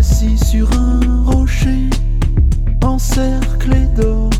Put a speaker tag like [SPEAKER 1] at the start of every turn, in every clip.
[SPEAKER 1] assis sur un rocher encerclé d'or.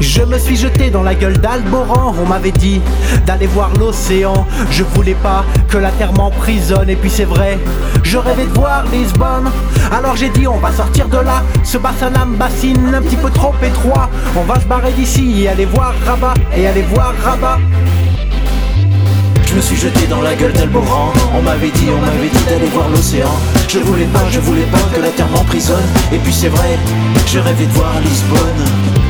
[SPEAKER 1] Je
[SPEAKER 2] me suis jeté dans la gueule d'Alboran, on m'avait dit d'aller voir l'océan. Je voulais pas que la terre m'emprisonne, et puis c'est vrai, je rêvais de voir Lisbonne. Alors j'ai dit, on va sortir de là, ce bassin me bassine un petit peu trop étroit. On va se barrer d'ici et aller voir Rabat, et aller voir Rabat.
[SPEAKER 3] Je me suis jeté dans la gueule d'Alboran On m'avait dit, on m'avait dit d'aller voir l'océan. Je voulais pas, je voulais pas que la terre m'emprisonne. Et puis c'est vrai, je rêvais de voir Lisbonne.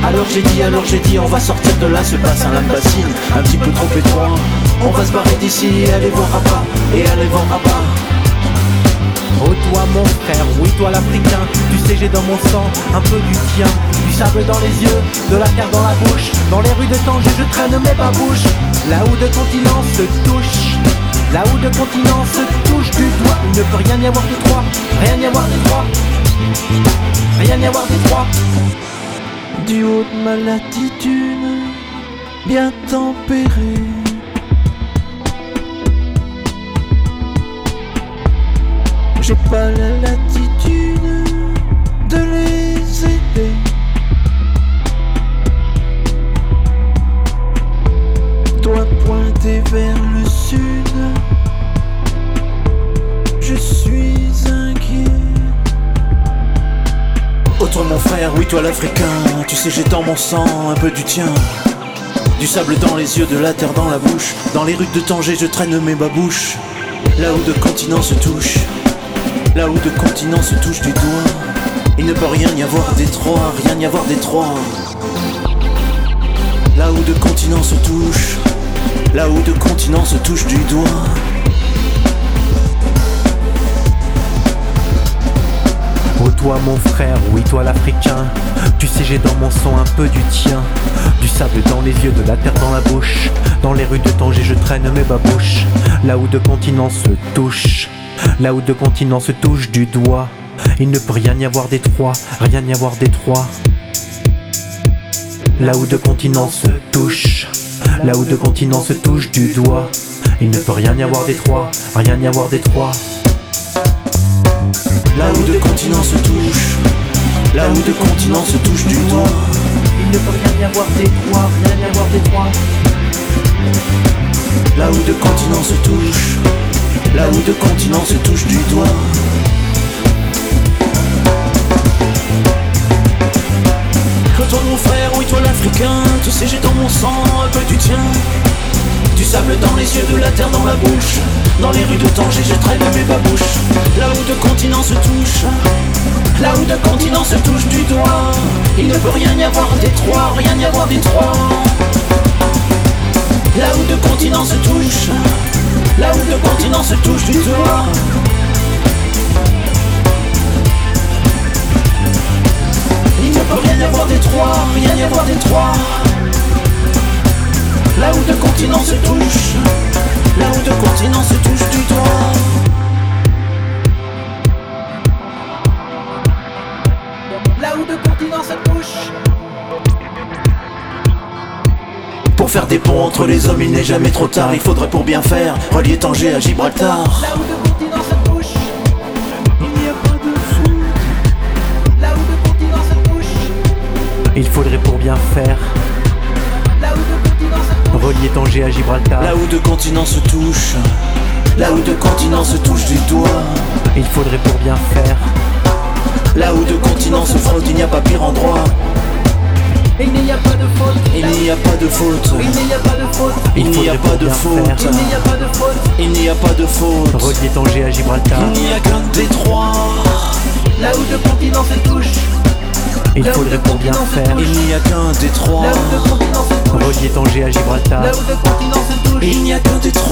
[SPEAKER 3] Alors j'ai dit, alors j'ai dit, on va sortir de là Ce bassin la bassine, un petit peu trop étroit. On va se barrer d'ici et aller voir Rabat Et aller voir Rabat.
[SPEAKER 2] Oh toi mon frère, oui toi l'Africain. Tu sais j'ai dans mon sang un peu du tien Du sable dans les yeux, de la terre dans la bouche. Dans les rues de Tanger je traîne mes babouches. Là où deux continents se touchent Là où deux continents se touchent du doigt Il ne peut rien y avoir de trois, rien y avoir de trois. Rien y avoir de trois.
[SPEAKER 1] Du haut de ma latitude, bien tempérée. J'ai pas la latitude
[SPEAKER 3] oui toi l'Africain. Tu sais j'ai mon sang un peu du tien. Du sable dans les yeux, de la terre dans la bouche. Dans les rues de Tanger je traîne mes babouches. Là où deux continents se touchent. Là où deux continents se touchent du doigt. Il ne peut rien y avoir d'étroit, rien y avoir d'étroit Là où deux continents se touchent. Là où deux continents se touchent du doigt
[SPEAKER 2] toi mon frère, oui toi l'Africain. Tu sais j'ai dans mon sang un peu du tien. Du sable dans les yeux, de la terre dans la bouche. Dans les rues de Tanger je traîne mes babouches. Là où deux continents se touchent. Là où deux continents se touchent du doigt. Il ne peut rien y avoir d'étroit, rien y avoir d'étroit Là où deux continents se touchent. Là où deux continents se touchent du doigt. Il ne peut rien y avoir d'étroit, rien y avoir d'étroit
[SPEAKER 3] Là où deux continents se touchent. Là où deux continents se touchent du doigt.
[SPEAKER 2] Il ne peut rien y avoir d'étroit, rien y avoir d'étroit
[SPEAKER 3] Là où deux continents se touchent. Là où deux continents se touchent du doigt. Que toi mon frère, oui toi l'Africain Tu sais j'ai dans mon sang un peu du tien Du sable dans les yeux, de la terre dans la bouche. Dans les rues de Tanger je traîne mes babouches. Là où deux continents se touchent. Là où deux continents se touchent du doigt. Il ne peut rien y avoir d'étroit, rien y avoir d'étroit Là où deux continents se touchent. Là où deux continents se touchent du doigt. Il ne peut rien y avoir d'étroit, rien y avoir d'étroit se touchent Là où deux continents se touchent du doigt.
[SPEAKER 2] Là où deux continents se touchent
[SPEAKER 3] Pour faire des ponts entre les hommes, il n'est jamais trop tard. Il faudrait pour bien faire relier Tanger à Gibraltar.
[SPEAKER 2] Là où deux continents se touchent Il n'y a pas de fou Là où deux continents se touchent Il faudrait pour bien faire relier Tanger à Gibraltar.
[SPEAKER 3] Là où deux continents se touchent, là où deux continents se touchent du doigt.
[SPEAKER 2] Il faudrait pour bien faire.
[SPEAKER 3] Là où deux continents se frottent, il n'y a pas pire endroit.
[SPEAKER 2] Il n'y a pas de faute.
[SPEAKER 3] Il n'y a pas de faute.
[SPEAKER 2] Il n'y a pas de faute.
[SPEAKER 3] Il n'y a pas de faute.
[SPEAKER 2] Il n'y a pas de faute.
[SPEAKER 3] Il n'y a pas de faute.
[SPEAKER 2] Tanger à Gibraltar.
[SPEAKER 3] Il n'y a qu'un détroit.
[SPEAKER 4] Il faudrait pour bien faire.
[SPEAKER 3] Il n'y a qu'un
[SPEAKER 2] des trois.
[SPEAKER 4] Relié Tanger à Gibraltar.
[SPEAKER 3] Il n'y a qu'un des trois.